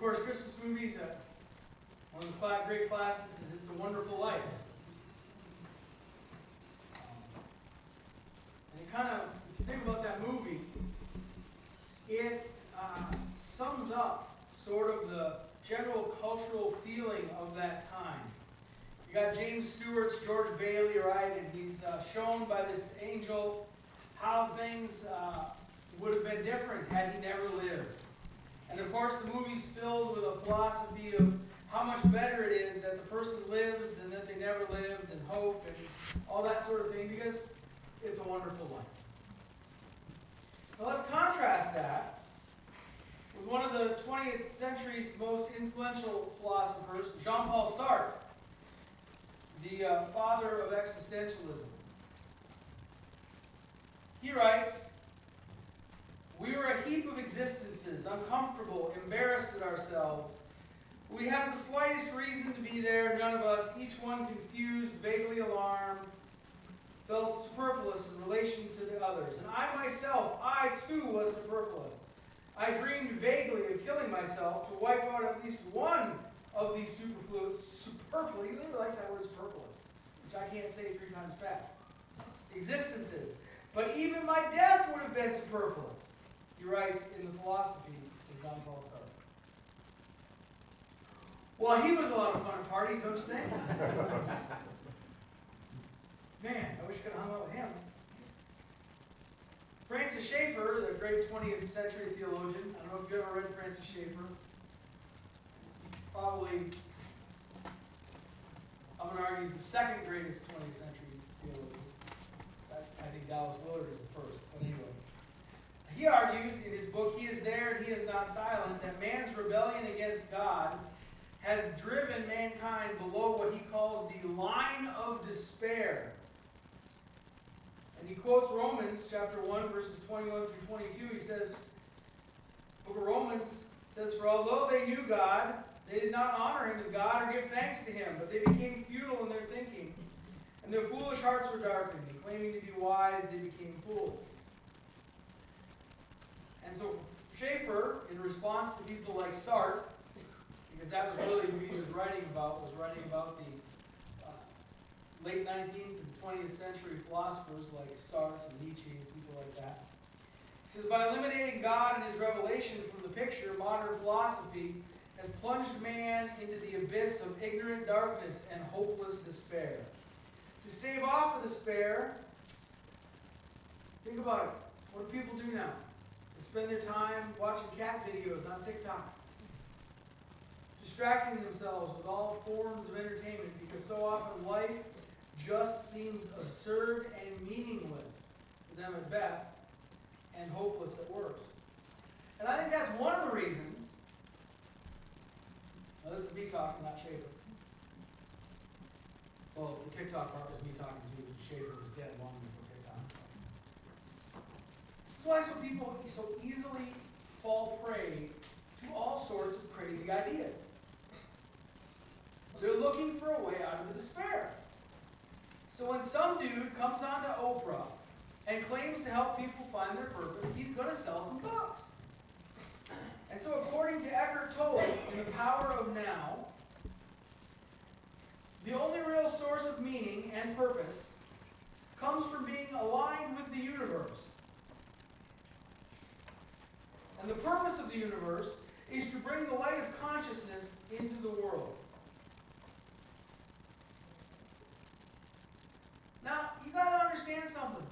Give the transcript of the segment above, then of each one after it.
Of course, Christmas movies, uh, one of the great classics is It's a Wonderful Life. Um, And it kind of, if you think about that movie, it uh, sums up sort of the general cultural feeling of that time. You got James Stewart's George Bailey, right, and he's uh, shown by this angel how things uh, would have been different had he never lived. And of course, the movie's filled with a philosophy of how much better it is that the person lives than that they never lived, and hope, and all that sort of thing, because it's a wonderful life. Now let's contrast that with one of the 20th century's most influential philosophers, Jean Paul Sartre, the uh, father of existentialism. He writes, We were a heap of existences, uncomfortable, embarrassed at ourselves. We haven't the slightest reason to be there, none of us, each one confused, vaguely alarmed, felt superfluous in relation to the others. And I myself, I too was superfluous. I dreamed vaguely of killing myself to wipe out at least one of these superfluous, superfluous, he really likes that word superfluous, which I can't say three times fast, existences. But even my death would have been superfluous, he writes in the philosophy to John Paul Sartre. Well, he was a lot of fun at parties, don't you think? Man, I wish I could have hung out with him. Francis Schaeffer, the great 20th century theologian, I don't know if you ever read Francis Schaeffer. Probably, I'm going to argue, he's the second greatest 20th century theologian. I I think Dallas Willard is the first, but anyway. He argues in his book, He is There and He is Not Silent, that man's rebellion against God has driven mankind below what he calls the line of despair. And he quotes Romans chapter 1, verses 21 through 22. He says, Book of Romans says, For although they knew God, they did not honor him as God or give thanks to him, but they became futile in their thinking. And their foolish hearts were darkened, and claiming to be wise, they became fools. And so Schaeffer, in response to people like Sartre, because that was really who he was writing about, was writing about the uh, late 19th and 20th century philosophers like Sartre and Nietzsche and people like that. He says, by eliminating God and his revelation from the picture, modern philosophy has plunged man into the abyss of ignorant darkness and hopeless despair. To stave off the despair, think about it. What do people do now? Spend their time watching cat videos on TikTok distracting themselves with all forms of entertainment because so often life just seems absurd and meaningless to them at best and hopeless at worst. And I think that's one of the reasons. Now, this is me talking, not Schaeffer. Well, the TikTok part was me talking to you. Schaeffer was dead long before TikTok. This is why so people so easily fall prey to all sorts of crazy ideas. They're looking for a way out of the despair. So when some dude comes onto Oprah and claims to help people find their purpose, he's going to sell some books. And so according to Eckhart Tolle in The Power of Now, the only real source of meaning and purpose comes from being aligned with the universe. And the purpose of the universe is to bring the light of consciousness into the world. Now, you got to understand something.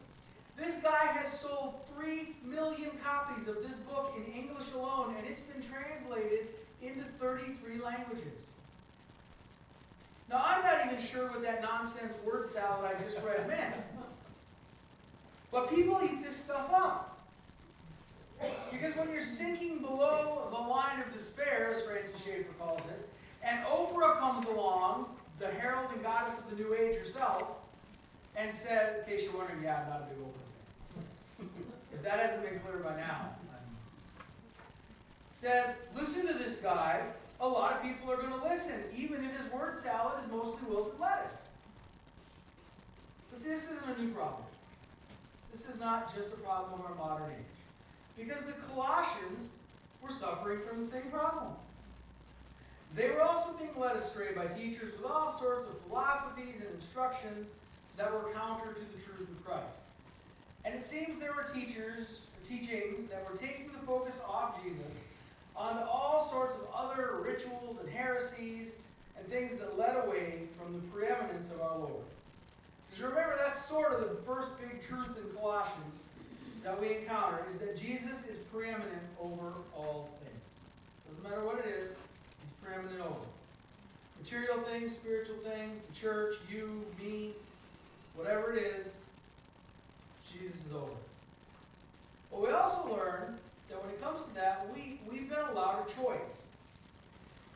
This guy has sold 3 million copies of this book in English alone, and it's been translated into 33 languages. Now, I'm not even sure what that nonsense word salad I just read meant. But people eat this stuff up. Because when you're sinking below the line of despair, as Francis Schaeffer calls it, and Oprah comes along, the herald and goddess of the New Age herself, and said, in case you're wondering, yeah, I'm not a big Oprah fan. if that hasn't been clear by now, says, listen to this guy. A lot of people are going to listen, even if his word salad is mostly wilted lettuce. See, this isn't a new problem. This is not just a problem of our modern age. Because the Colossians were suffering from the same problem. They were also being led astray by teachers with all sorts of philosophies and instructions that were counter to the truth of Christ. And it seems there were teachers, teachings that were taking the focus off Jesus onto all sorts of other rituals and heresies and things that led away from the preeminence of our Lord. Because remember, that's sort of the first big truth in Colossians that we encounter is that Jesus is preeminent over all things. Doesn't matter what it is, he's preeminent over. Material things, spiritual things, the church, you, me, whatever it is, Jesus is over. But we also learn that when it comes to that, we, we've been allowed a choice.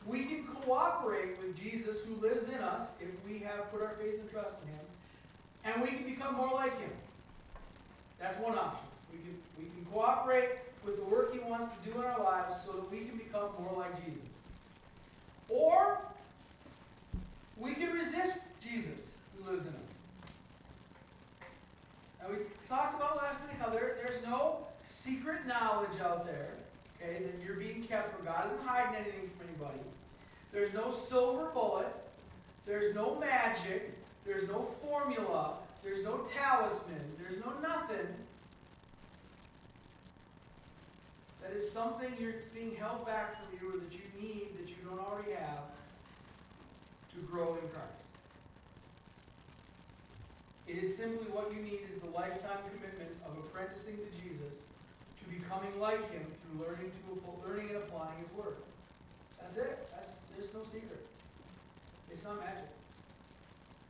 We can cooperate with Jesus who lives in us if we have put our faith and trust in him, and we can become more like him. That's one option. We can, we can cooperate with the work he wants to do in our lives so that we can become more like Jesus. Or we can resist Jesus who lives in us. And we talked about last week how there, there's no secret knowledge out there, okay, that you're being kept from. God isn't hiding anything from anybody. There's no silver bullet. There's no magic. There's no formula. There's no talisman. There's no nothing. That is something you're, being held back from you or that you need that you don't already have to grow in Christ. It is simply what you need is the lifetime commitment of apprenticing to Jesus, to becoming like Him through learning to learning and applying His Word. That's it. That's, there's no secret. It's not magic.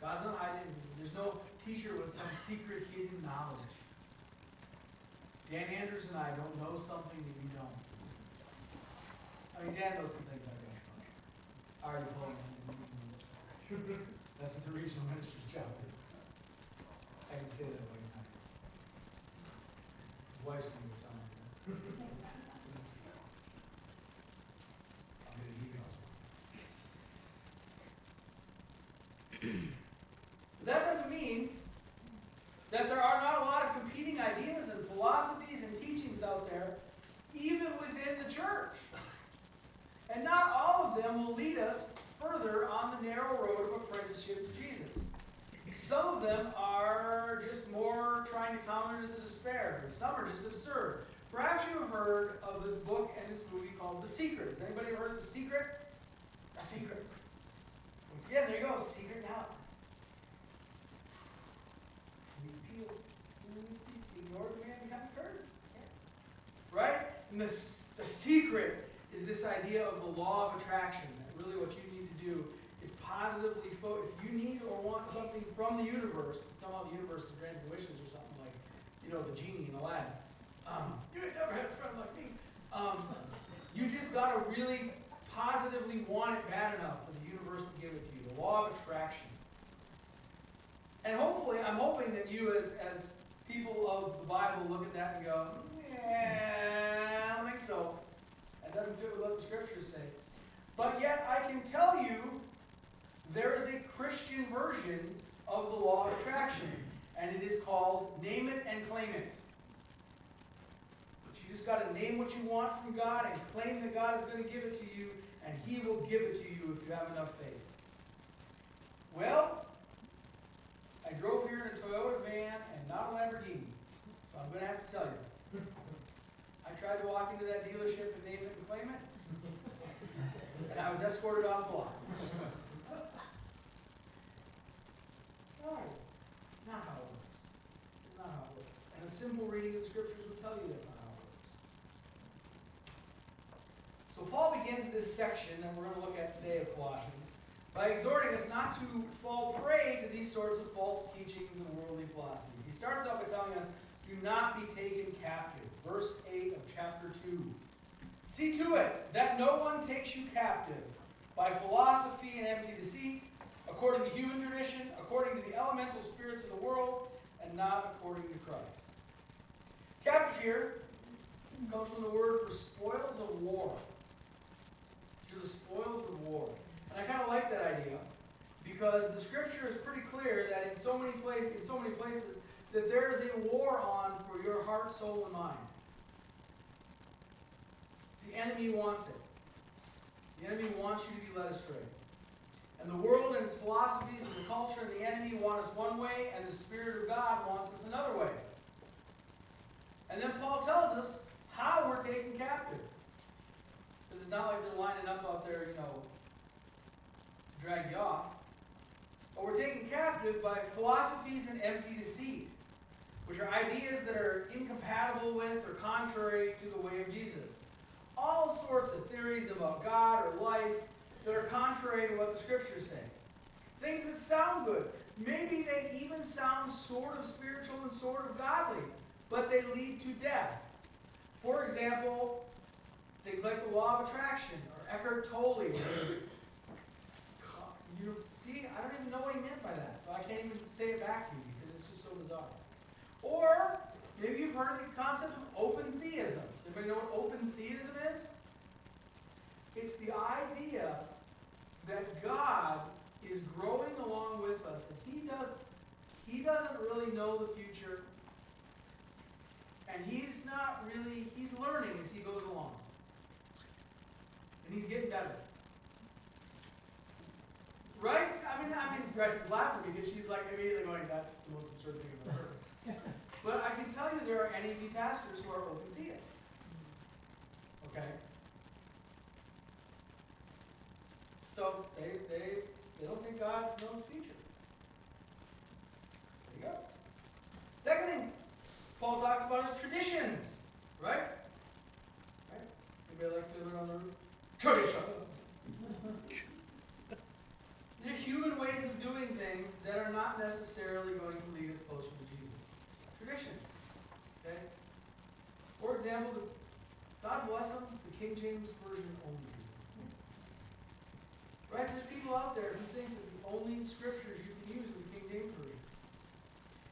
God's not hiding. There's no teacher with some secret hidden knowledge. Dan Andrews and I don't know something that you don't. I mean, Dan knows some things I don't. I already told him. That's what the regional minister's job is. I can say that way now. His wife's name was on it. I'll get an email. But that doesn't mean that there are not a lot of competing ideas and philosophies and teachings out there, even within the church. And not all of them will lead us further on the narrow road of apprenticeship to Jesus. Some of them are just more trying to counter the despair, some are just absurd. Perhaps you have heard of this book and this movie called The Secret. Has anybody ever heard of The Secret? The Secret. Once again, there you go, secret now. Right? And the, the secret is this idea of the law of attraction. That really what you need to do positively focus. If you need or want something from the universe, somehow the universe is granting wishes or something like, you know, the genie in Aladdin. Um, you ain't never had a friend like me. Um, you just got to really positively want it bad enough for the universe to give it to you. The law of attraction. And hopefully, I'm hoping that you, as, as people of the Bible, look at that and go, yeah, I don't think so. That doesn't fit with what the scriptures say. But yet, I can tell you there is a Christian version of the law of attraction, and it is called Name It and Claim It. But you just got to name what you want from God and claim that God is going to give it to you, and He will give it to you if you have enough faith. Well, I drove here in a Toyota van and not a Lamborghini, so I'm going to have to tell you. I tried to walk into that dealership and name it and claim it, and I was escorted off the lot. No, not how it works. It's not how it works. And a simple reading of the scriptures will tell you that's not how it works. So Paul begins this section that we're going to look at today of Colossians by exhorting us not to fall prey to these sorts of false teachings and worldly philosophies. He starts off by telling us, do not be taken captive. Verse 8 of chapter 2. See to it that no one takes you captive by philosophy and empty deceit, according to human tradition, according to the elemental spirits of the world, and not according to Christ. Captive here comes from the word for spoils of war. You're the spoils of war. And I kind of like that idea because the scripture is pretty clear that in so many places, in so many places, that there is a war on for your heart, soul, and mind. The enemy wants it. The enemy wants you to be led astray. And the world and its philosophies and the culture and the enemy want us one way, and the Spirit of God wants us another way. And then Paul tells us how we're taken captive. Because it's not like they're lining up out there, you know, to drag you off. But we're taken captive by philosophies and empty deceit, which are ideas that are incompatible with or contrary to the way of Jesus. All sorts of theories about God or life that are contrary to what the scriptures say. Things that sound good. Maybe they even sound sort of spiritual and sort of godly, but they lead to death. For example, things like the law of attraction or Eckhart Tolle. You see, I don't even know what he meant by that, so I can't even say it back to you because it's just so bizarre. Or maybe you've heard the concept of open theism. Does anybody know what open theism is? It's the idea that God is growing along with us, and He does He doesn't really know the future, and He's not really He's learning as He goes along. And He's getting better. Right? I mean, I mean, Grace is laughing because she's like immediately going, "That's the most absurd thing I've ever heard." but I can tell you, there are NEV pastors who are open theists. Okay. So they they they don't think God knows the future. There you go. Second thing Paul talks about is traditions, right? Right? Anybody like to live on the roof? Tradition. They're human ways of doing things that are not necessarily going to lead us closer to Jesus. Traditions. Okay? For example, God bless them, the King James Version only. Right? There's people out there who think that the only scriptures you can use are the King James Version.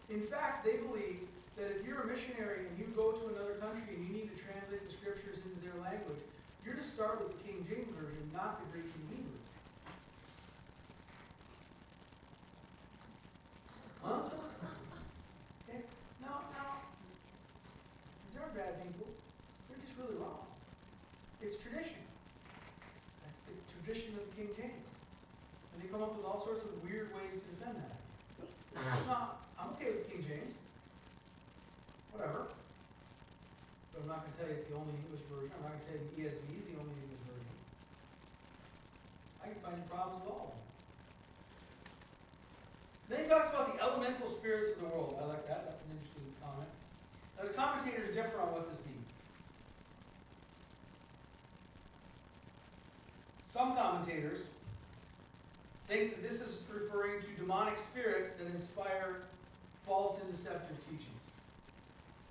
In fact, they believe that if you're a missionary and you go to another country and you need to translate the scriptures into their language, you're to start with the King James Version, not the Greek and Hebrew. Huh? Okay. No, no. These aren't bad people. They're just really wrong. It's tradition. That's the tradition of the King James. And they come up with all sorts of weird ways to defend that. No, I'm okay with King James. Whatever. But I'm not going to tell you it's the only English version. I'm not going to tell you the ESV is the only English version. I can find problems with all of them. Then he talks about the elemental spirits of the world. I like that. That's an interesting comment. Now, commentators differ on what this means. Some commentators think that this is referring to demonic spirits that inspire false and deceptive teachings.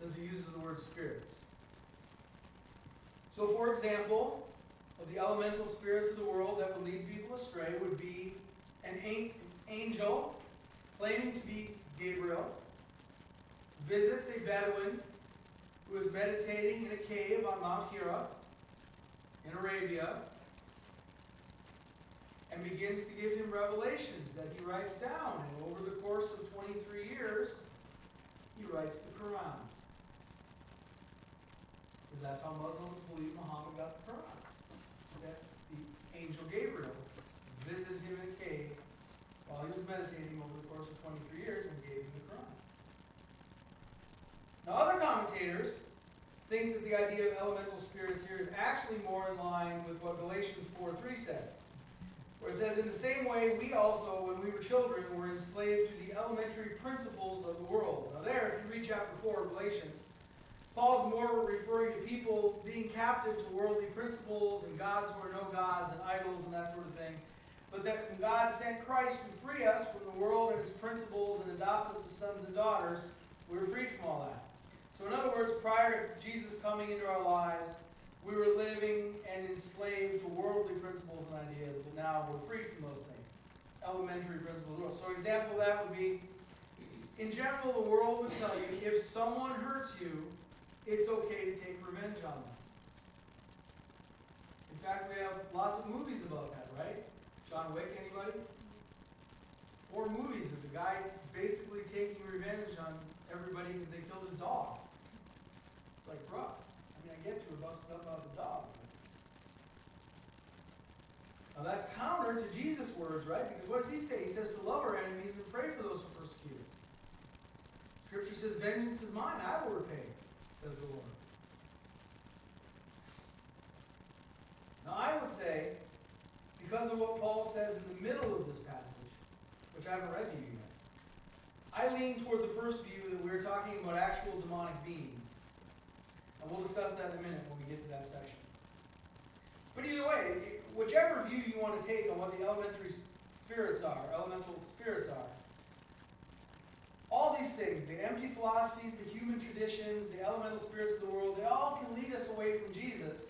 Since he uses the word spirits. So, for example, of the elemental spirits of the world that would lead people astray would be an angel claiming to be Gabriel, visits a Bedouin who is meditating in a cave on Mount Hira in Arabia and begins to give him revelations that he writes down. And over the course of 23 years, he writes the Quran. Because that's how Muslims believe Muhammad got the Quran. That the angel Gabriel visited him in a cave while he was meditating over the course of 23 years and gave him the Quran. Now, other commentators think that the idea of elemental spirits here is actually more in line with what Galatians 4.3 says. Where it says, in the same way, we also, when we were children, were enslaved to the elementary principles of the world. Now there, if you read chapter 4 of Galatians, Paul's more referring to people being captive to worldly principles and gods who are no gods and idols and that sort of thing. But that when God sent Christ to free us from the world and its principles and adopt us as sons and daughters, we were freed from all that. So, in other words, prior to Jesus coming into our lives, we were living and enslaved to worldly principles and ideas, but now we're free from those things. Elementary principles. So, example of that would be in general, the world would tell you if someone hurts you, it's okay to take revenge on them. In fact, we have lots of movies about that, right? John Wick, anybody? Four movies of the guy basically taking revenge on everybody because they killed his dog. It's like, I get up about the. Now that's counter to Jesus' words, right? Because what does he say? He says to love our enemies and pray for those who persecute us. Scripture says, Vengeance is mine, I will repay, says the Lord. Now I would say, because of what Paul says in the middle of this passage, which I haven't read to you yet, I lean toward the first view that we're talking about actual demonic beings. And we'll discuss that in a minute when we get to that section. But either way, whichever view you want to take on what the elementary spirits are, elemental spirits are, all these things, the empty philosophies, the human traditions, the elemental spirits of the world, they all can lead us away from Jesus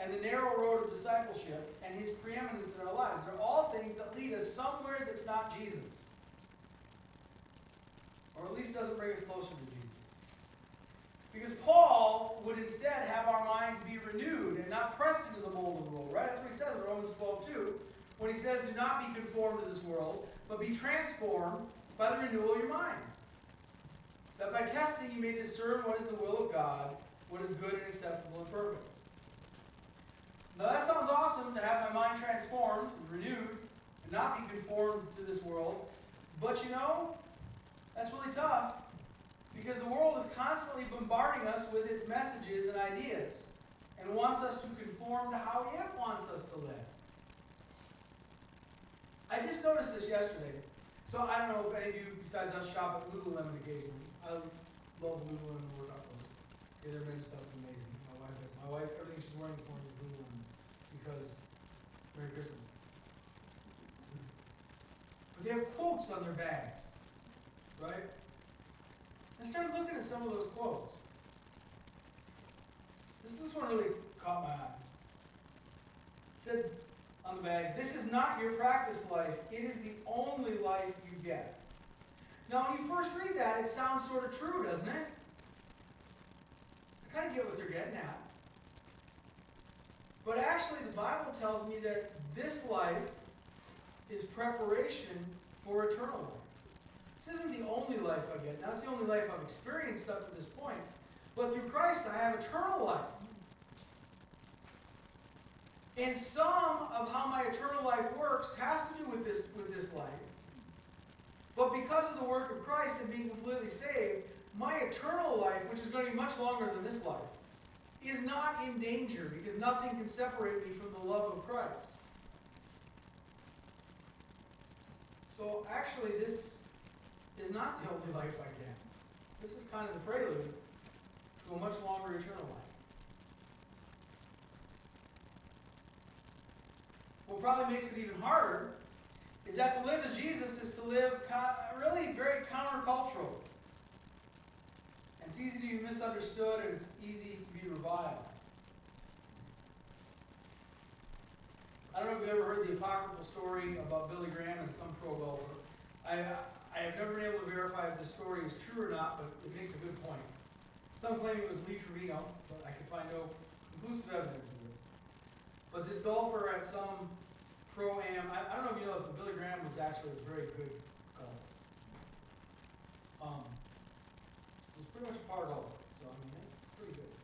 and the narrow road of discipleship and his preeminence in our lives. They're all things that lead us somewhere that's not Jesus. Or at least doesn't bring us closer to Jesus. Because Paul would instead have our minds be renewed and not pressed into the mold of the world, right? That's what he says in Romans 12, 2, when he says, Do not be conformed to this world, but be transformed by the renewal of your mind. That by testing you may discern what is the will of God, what is good and acceptable and perfect. Now that sounds awesome to have my mind transformed and renewed and not be conformed to this world. But you know, that's really tough because the world is constantly bombarding us with its messages and ideas and wants us to conform to how it wants us to live. I just noticed this yesterday. So I don't know if any of you besides us shop at Lululemon occasionally. I love Lululemon workout clothes. Yeah, their men's stuff is amazing. My wife has my wife everything she's wearing for me is Lululemon because Merry Christmas. But they have quotes on their bags, right? I started looking at some of those quotes. This, this one really caught my eye. It said on the bag, This is not your practice life, it is the only life you get. Now, when you first read that, it sounds sort of true, doesn't it? I kind of get what they're getting at. But actually, the Bible tells me that this life is preparation for eternal life. This isn't the only life I get. That's the only life I've experienced up to this point. But through Christ, I have eternal life. And some of how my eternal life works has to do with this, with this life. But because of the work of Christ and being completely saved, my eternal life, which is going to be much longer than this life, is not in danger because nothing can separate me from the love of Christ. So actually, this is not the only life I get. This is kind of the prelude to a much longer eternal life. What probably makes it even harder is that to live as Jesus is to live really very countercultural. And it's easy to be misunderstood and it's easy to be reviled. I don't know if you've ever heard the apocryphal story about Billy Graham and some pro golfer. I, I have never been able to verify if the story is true or not, but it makes a good point. Some claim it was Lee Trevino, but I can find no conclusive evidence of this. But this golfer at some pro-am, I, I don't know if you know this, but Billy Graham was actually a very good golfer. Um, he was pretty much a par golfer, so I mean, it's pretty good.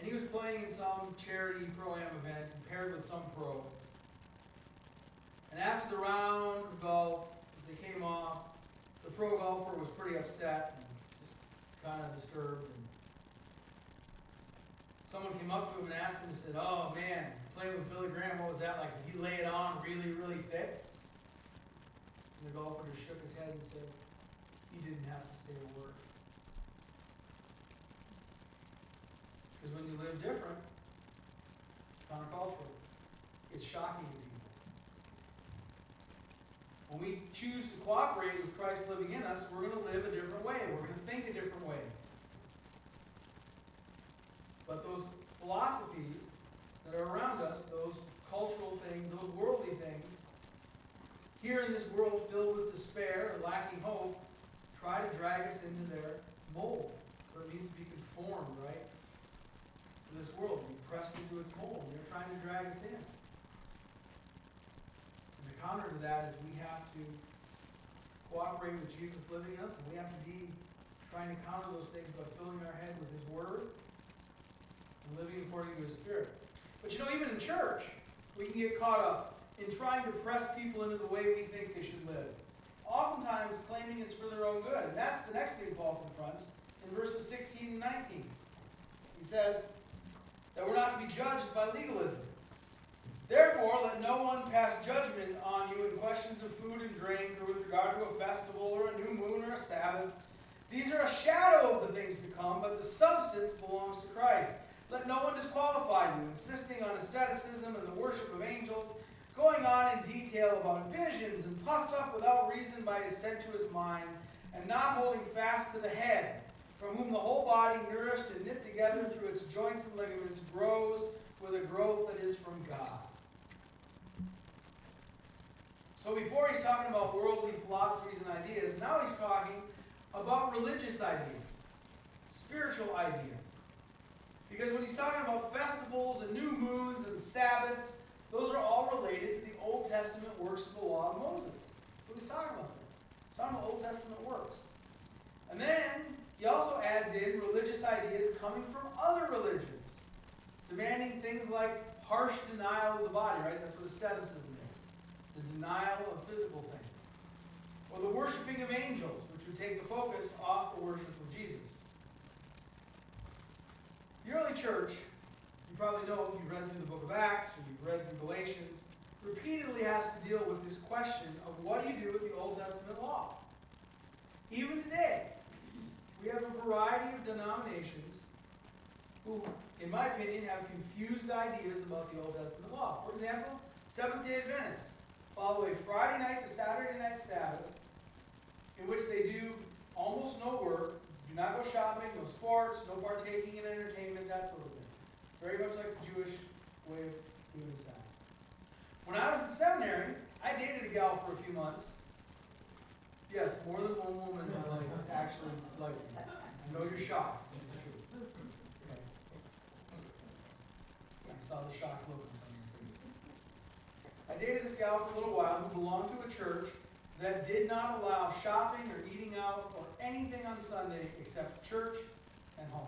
And he was playing in some charity pro-am event paired with some pro. And after the round of golf, came off. The pro golfer was pretty upset and just kind of disturbed. And someone came up to him and asked him and said, "Oh man, playing with Billy Graham, what was that like? Did he lay it on really, really thick?" And the golfer just shook his head and said, "He didn't have to say a word." Because when you live different, countercultural, it's shocking to. When we choose to cooperate with Christ living in us, we're going to live a different way. We're going to think a different way. But those philosophies that are around us, those cultural things, those worldly things, here in this world filled with despair and lacking hope, try to drag us into their mold. So it means to be conformed, right? To this world, be pressed into its mold. They're trying to drag us in. Counter to that is we have to cooperate with Jesus living in us, and we have to be trying to counter those things by filling our head with His Word and living according to His Spirit. But you know, even in church, we can get caught up in trying to press people into the way we think they should live, oftentimes claiming it's for their own good. And that's the next thing Paul confronts in verses 16 and 19. He says that we're not to be judged by legalism. Therefore, let no one pass judgment on you in questions of food and drink, or with regard to a festival, or a new moon, or a Sabbath. These are a shadow of the things to come, but the substance belongs to Christ. Let no one disqualify you, insisting on asceticism and the worship of angels, going on in detail about visions, and puffed up without reason by his sensuous mind, and not holding fast to the head, from whom the whole body, nourished and knit together through its joints and ligaments, grows with a growth that is from God. So before he's talking about worldly philosophies and ideas, now he's talking about religious ideas, spiritual ideas. Because when he's talking about festivals and new moons and Sabbaths, those are all related to the Old Testament works of the law of Moses. What he's talking about there. He's talking about Old Testament works. And then he also adds in religious ideas coming from other religions, demanding things like harsh denial of the body, right? That's what asceticism is. The denial of physical things. Or the worshiping of angels, which would take the focus off the worship of Jesus. The early church, you probably know if you've read through the book of Acts or you've read through Galatians, repeatedly has to deal with this question of what do you do with the Old Testament law? Even today, we have a variety of denominations who, in my opinion, have confused ideas about the Old Testament law. For example, Seventh day Adventists follow a Friday night to Saturday night Sabbath in which they do almost no work, do not go shopping, no sports, no partaking in entertainment, that sort of thing. Very much like the Jewish way of doing the Sabbath. When I was in seminary, I dated a gal for a few months. Yes, more than one woman in my life actually liked me. I know you're shocked, it's true. Okay. I saw the shocked look on some of your faces. I dated this gal for a little while who belonged to a church that did not allow shopping or eating out or anything on Sunday except church and home.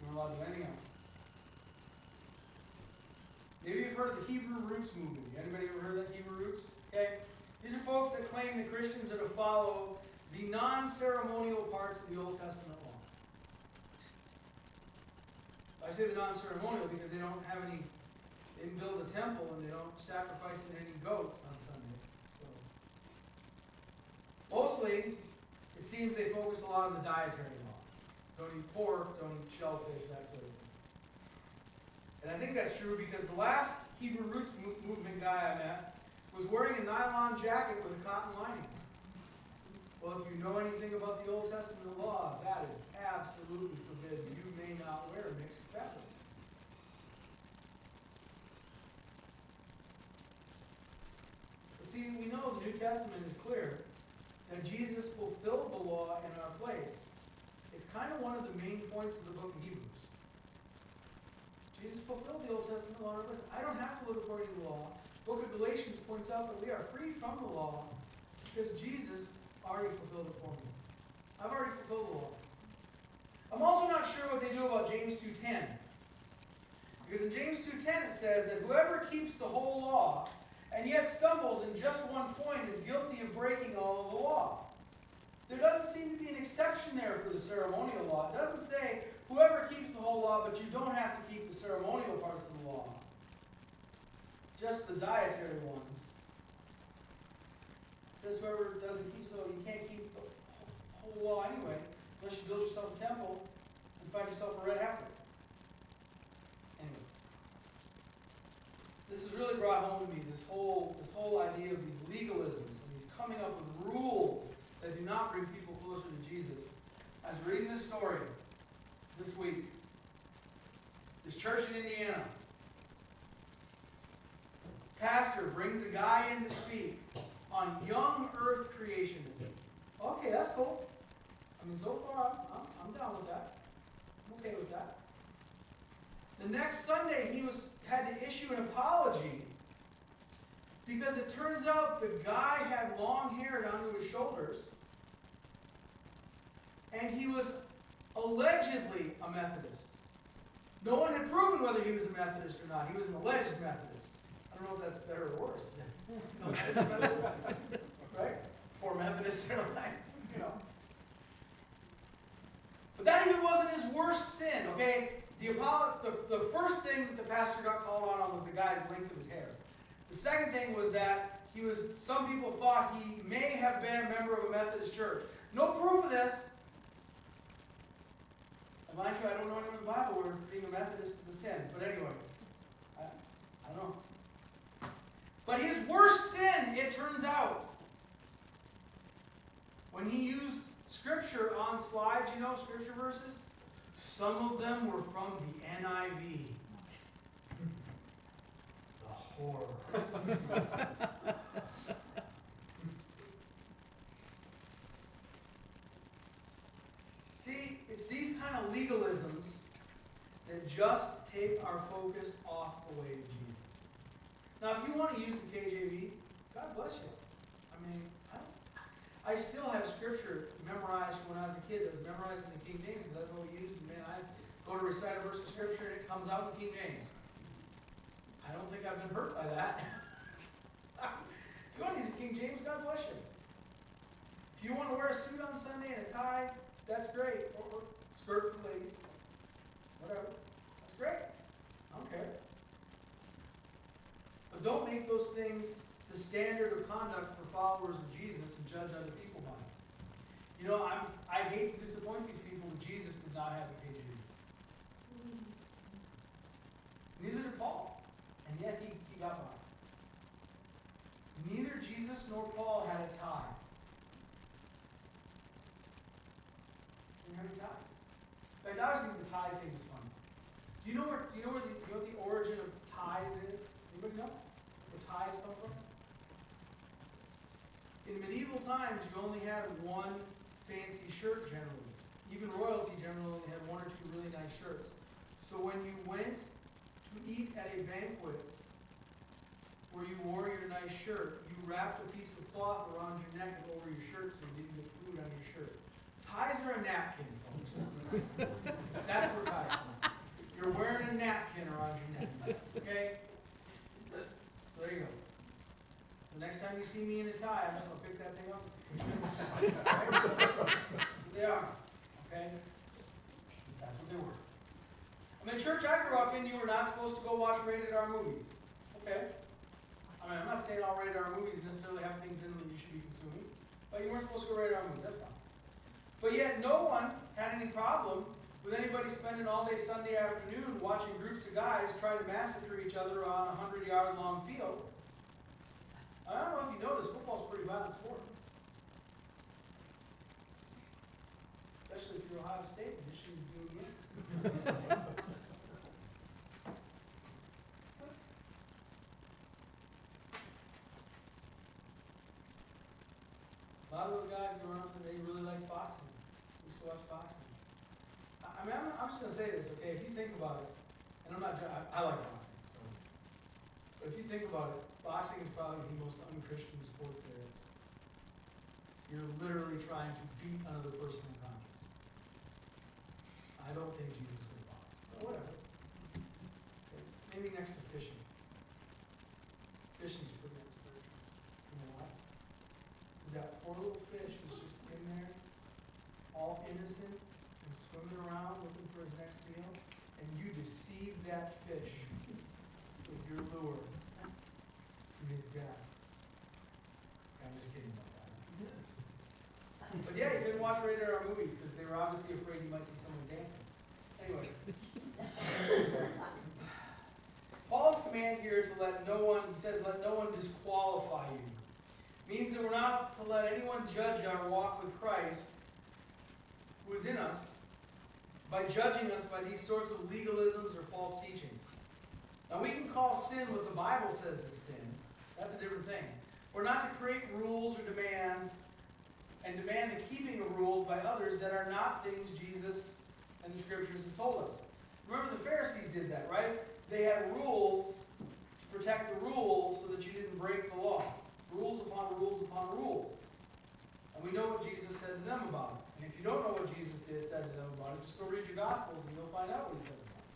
You weren't allowed to do anything else. Maybe you've heard of the Hebrew Roots movement. Anybody ever heard of that Hebrew Roots? Okay. These are folks that claim that Christians are to follow the non-ceremonial parts of the Old Testament law. I say the non-ceremonial because they don't have any, they build a temple and they don't sacrifice any goats on Sunday. So mostly, it seems they focus a lot on the dietary law. Don't eat pork, don't eat shellfish, that sort of thing. And I think that's true because the last Hebrew Roots movement guy I met was wearing a nylon jacket with a cotton lining. Well, if you know anything about the Old Testament law, that is absolutely forbidden. You may not wear mixed fabrics. But see, we know the New Testament is clear that Jesus fulfilled the law in our place. It's kind of one of the main points of the book of Hebrews. Jesus fulfilled the Old Testament law in our place. I don't have to live according to the law book of Galatians points out that we are free from the law because Jesus already fulfilled it for me. I've already fulfilled the law. I'm also not sure what they do about James 2.10. Because in James 2.10 it says that whoever keeps the whole law and yet stumbles in just one point is guilty of breaking all of the law. There doesn't seem to be an exception there for the ceremonial law. It doesn't say whoever keeps the whole law, but you don't have to keep the ceremonial parts of the law just the dietary ones. Says whoever doesn't keep so you can't keep the whole law anyway, unless you build yourself a temple and find yourself a red heifer. Anyway. This has really brought home to me this whole this whole idea of these legalisms and these coming up with rules that do not bring people closer to Jesus. I was reading this story this week. This church in Indiana pastor brings a guy in to speak on young earth creationism. Okay, that's cool. I mean, so far, I'm, I'm, I'm down with that. I'm okay with that. The next Sunday, he was had to issue an apology because it turns out the guy had long hair down to his shoulders, and he was allegedly a Methodist. No one had proven whether he was a Methodist or not. He was an alleged Methodist. I don't know if that's better or worse. Methodist, right? Poor Methodists are like, you know. But that even wasn't his worst sin, okay? The, the, the first thing that the pastor got called on was the guy's length of his hair. The second thing was that he was, some people thought he may have been a member of a Methodist church. No proof of this. And mind you, I don't know anywhere in the Bible where being a Methodist is a sin. But anyway, I, I don't know. But his worst sin, it turns out, when he used scripture on slides, you know, scripture verses, some of them were from the NIV. The horror. See, it's these kind of legalisms that just take our focus off the way of Jesus. Now, if you want to use the KJV, God bless you. I mean, I, I still have scripture memorized from when I was a kid that was memorized in the King James, because that's what we used. Go to recite a verse of scripture and it comes out in King James. I don't think I've been hurt by that. if you want to use the King James, God bless you. If you want to wear a suit on Sunday and a tie, that's great. Or, or skirt for ladies. Whatever. That's great. I don't care. But don't make those things the standard of conduct for followers of Jesus and judge other people by it. You know, I'm, I hate to disappoint these people, but Jesus did not have a KJV. Neither did Paul. And yet he, he got by. Neither Jesus nor Paul had a tie. Didn't have any ties. In fact, I always the tie thing is funny. Do you know where do you know where the, you know what the origin of ties is? Anybody know? Where ties come from? In medieval times, you only had one fancy shirt generally. Even royalty generally only had one or two really nice shirts. So when you went to eat at a banquet where you wore your nice shirt, you wrapped a piece of cloth around your neck and over your shirt so you didn't get food on your shirt. Ties are a napkin, folks. That's where ties come. You're wearing a napkin around your neck, okay? So there you go. The next time you see me in a tie, I'm just gonna pick that thing up. They are, okay? That's what they were. I mean, the church I grew up in, you were not supposed to go watch rated R movies. Okay? I mean, I'm not saying all rated R movies necessarily have things in them that you should be consuming, but you weren't supposed to go rated R movies, that's fine. But yet, no one had any problem with anybody spending all day Sunday afternoon watching groups of guys try to massacre each other on a hundred yard long field. I don't know if you noticed, football's pretty violent sport. Especially if you're Ohio State, Michigan's doing it. A lot of those guys growing up, they really like boxing. They used to watch boxing. I, mean, I'm, I'm just gonna say this, okay, if you think about it, and I'm not, I, I like boxing, so. But if you think about it, boxing is probably the most unchristian sport there is. You're literally trying to beat another person unconscious. I don't think Jesus would box, but whatever. Okay, Maybe next to fishing. Fishing's pretty unspiritual. You know why? That poor little fish was just in there, all innocent and swimming around looking for his next meal, and you deceive that fish with your lure to his death. I'm just kidding about that. But yeah, you didn't watch rated R movies because they were obviously afraid you might see someone dancing. Anyway. Paul's command here is to let no one, he says, let no one disqualify you means that we're not to let anyone judge our walk with Christ, who is in us, by judging us by these sorts of legalisms or false teachings. Now, we can call sin what the Bible says is sin. That's a different thing. We're not to create rules or demands and demand the keeping of rules by others that are not things Jesus and the Scriptures have told us. Remember, the Pharisees did that, right? They had rules to protect the rules so that you didn't break the law rules upon rules upon rules. And we know what Jesus said to them about it. And if you don't know what Jesus did, said to them about it, just go read your Gospels and you'll find out what he said about it.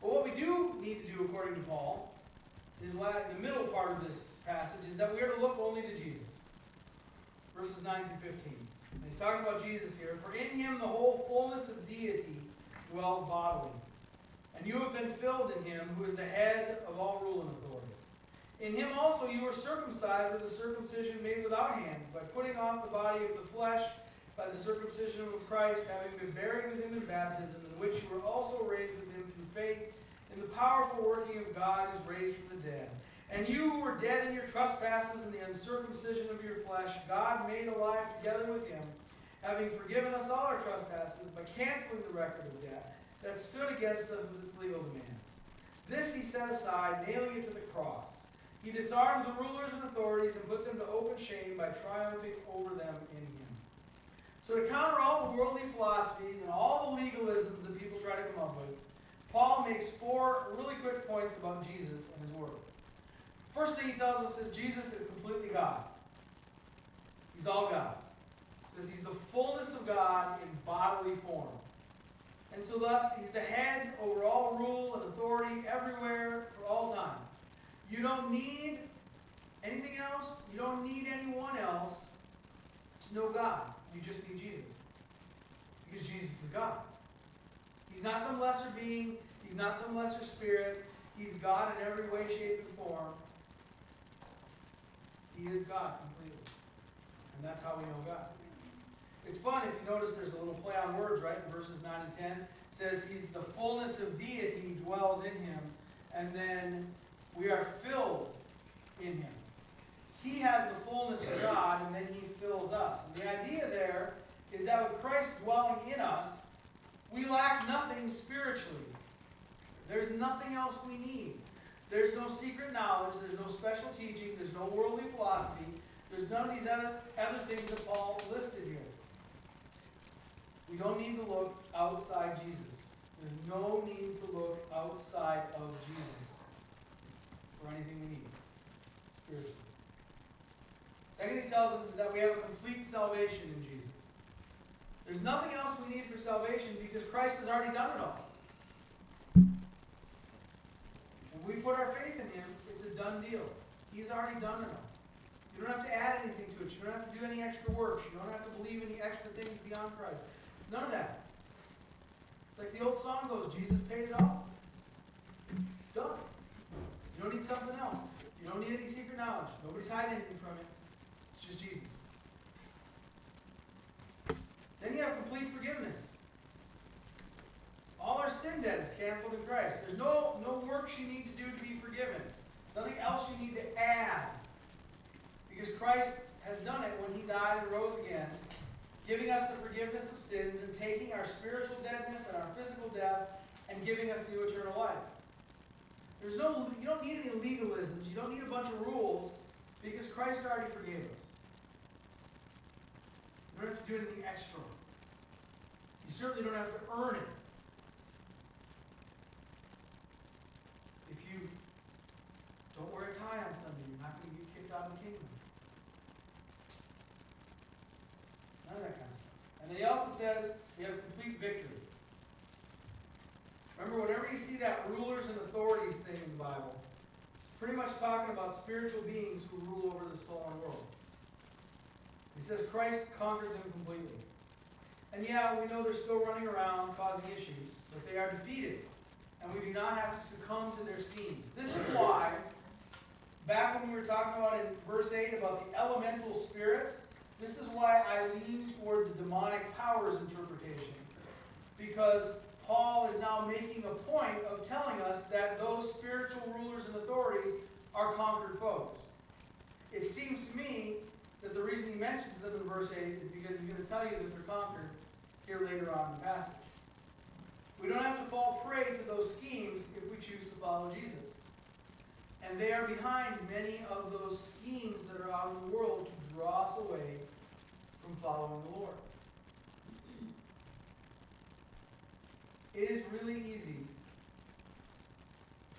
But what we do need to do according to Paul, is the middle part of this passage, is that we are to look only to Jesus. Verses 9 through 15. And he's talking about Jesus here. For in him the whole fullness of deity dwells bodily. And you have been filled in him, who is the head of all rule and authority. In him also you were circumcised with a circumcision made without hands, by putting off the body of the flesh by the circumcision of Christ, having been buried with him in baptism, in which you were also raised with him through faith in the powerful working of God is raised from the dead. And you who were dead in your trespasses and the uncircumcision of your flesh, God made alive together with him, having forgiven us all our trespasses by canceling the record of debt that stood against us with its legal demands. This he set aside, nailing it to the cross. He disarmed the rulers and authorities and put them to open shame by triumphing over them in him. So, to counter all the worldly philosophies and all the legalisms that people try to come up with, Paul makes four really quick points about Jesus and his word. First thing he tells us is Jesus is completely God. He's all God. He says he's the fullness of God in bodily form. And so thus he's the head over all rule and authority everywhere for all time. You don't need anything else. You don't need anyone else to know God. You just need Jesus. Because Jesus is God. He's not some lesser being. He's not some lesser spirit. He's God in every way, shape, and form. He is God completely. And that's how we know God. It's fun if you notice there's a little play on words, right? In verses 9 and 10. It says he's the fullness of deity dwells in him. And then we are filled in him. He has the fullness of God, and then he fills us. And the idea there is that with Christ dwelling in us, we lack nothing spiritually. There's nothing else we need. There's no secret knowledge, there's no special teaching, there's no worldly philosophy, there's none of these other, other things that Paul listed here. We don't need to look outside Jesus. There's no need to look outside of Jesus for anything we need spiritually. Second he tells us is that we have a complete salvation in Jesus. There's nothing else we need for salvation because Christ has already done it all. When we put our faith in Him, it's a done deal. He's already done it all. You don't have to add anything to it. You don't have to do any extra works. You don't have to believe any extra things beyond Christ. None of that. It's like the old song goes, Jesus paid it all. Done. You don't need something else. You don't need any secret knowledge. Nobody's hiding anything from it. It's just Jesus. Then you have complete forgiveness. All our sin debt is canceled in Christ. There's no, no works you need to do to be forgiven. Nothing else you need to add. Because Christ has done it when he died and rose again, giving us the forgiveness of sins and taking our spiritual deadness and our physical death and giving us new eternal life. There's no, you don't need any legalisms. You don't need a bunch of rules because Christ already forgave us. You don't have to do anything extra. You certainly don't have to earn it. If you don't wear a tie on Sunday, you're not going to get kicked out of the kingdom. None of that kind of stuff. And then he also says we have complete victory. Remember, whenever you see that rulers and authorities thing in the Bible, it's pretty much talking about spiritual beings who rule over this fallen world. He says Christ conquered them completely. And yeah, we know they're still running around causing issues, but they are defeated. And we do not have to succumb to their schemes. This is why, back when we were talking about in verse 8 about the elemental spirits, this is why I lean toward the demonic powers interpretation. Because Paul is now making a point of telling us that those spiritual rulers and authorities are conquered foes. It seems to me that the reason he mentions them in verse 8 is because he's going to tell you that they're conquered here later on in the passage. We don't have to fall prey to those schemes if we choose to follow Jesus. And they are behind many of those schemes that are out in the world to draw us away from following the Lord. It is really easy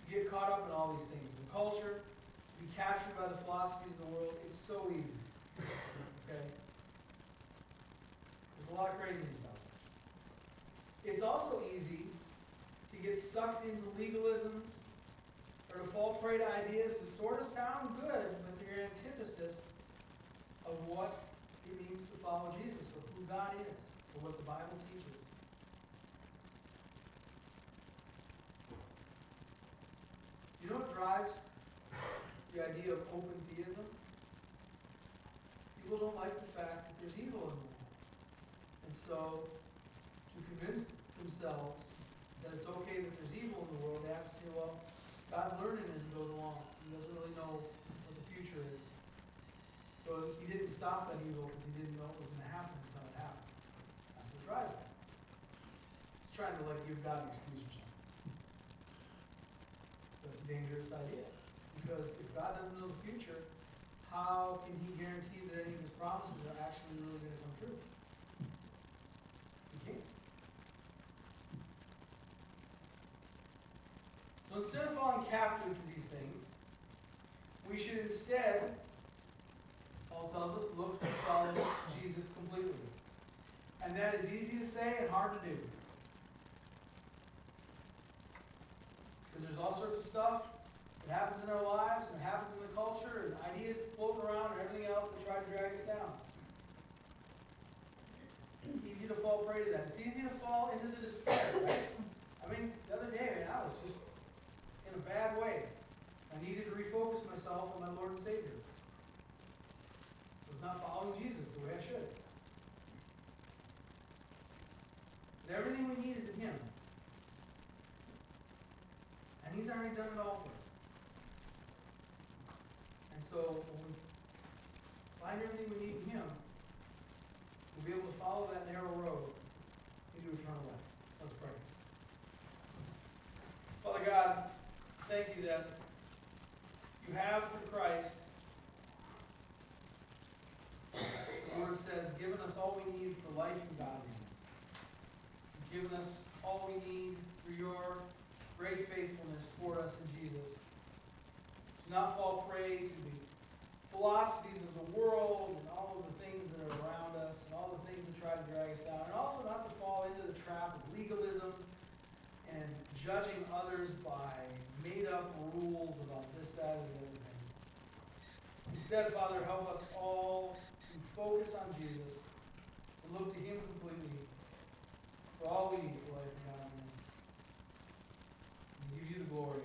to get caught up in all these things. The culture, to be captured by the philosophies of the world, it's so easy. Okay? There's a lot of craziness out there. It's also easy to get sucked into legalisms or to fall prey to ideas that sort of sound good, but they're antithesis of what it means to follow Jesus, or who God is, or what the Bible teaches. You know what drives the idea of open theism? People don't like the fact that there's evil in the world. And so, to convince themselves that it's okay that there's evil in the world, they have to say, well, God's learning as he goes along. He doesn't really know what the future is. So he didn't stop that evil because he didn't know it was going to happen until it happened. That's what drives that. He's trying to like give God an excuse dangerous idea. Because if God doesn't know the future, how can he guarantee that any of his promises are actually really going to come true? He can't. So instead of falling captive to these things, we should instead, Paul tells us, look to follow Jesus completely. And that is easy to say and hard to do. Because there's all sorts of stuff that happens in our lives and happens in the culture and ideas floating around and everything else that try to drag us down. It's easy to fall prey to that. It's easy to fall into the despair, right? I mean, the other day, man, I was just in a bad way. I needed to refocus myself on my Lord and Savior. I was not following Jesus the way I should. But everything we need is in Him. And He's already done it all for us. And so when we find everything we need in Him, we'll be able to follow that narrow road into eternal life. Let's pray. Father God, thank you that you have through Christ, the Lord says, given us all we need for life and godliness. You've given us all we need through your great faithfulness toward us in Jesus. To not fall prey to the philosophies of the world and all of the things that are around us and all the things that try to drag us down. And also not to fall into the trap of legalism and judging others by made up rules about this, that, and the other thing. Instead, Father, help us all to focus on Jesus, and look to Him completely for all we need for life and godliness. And give you the glory.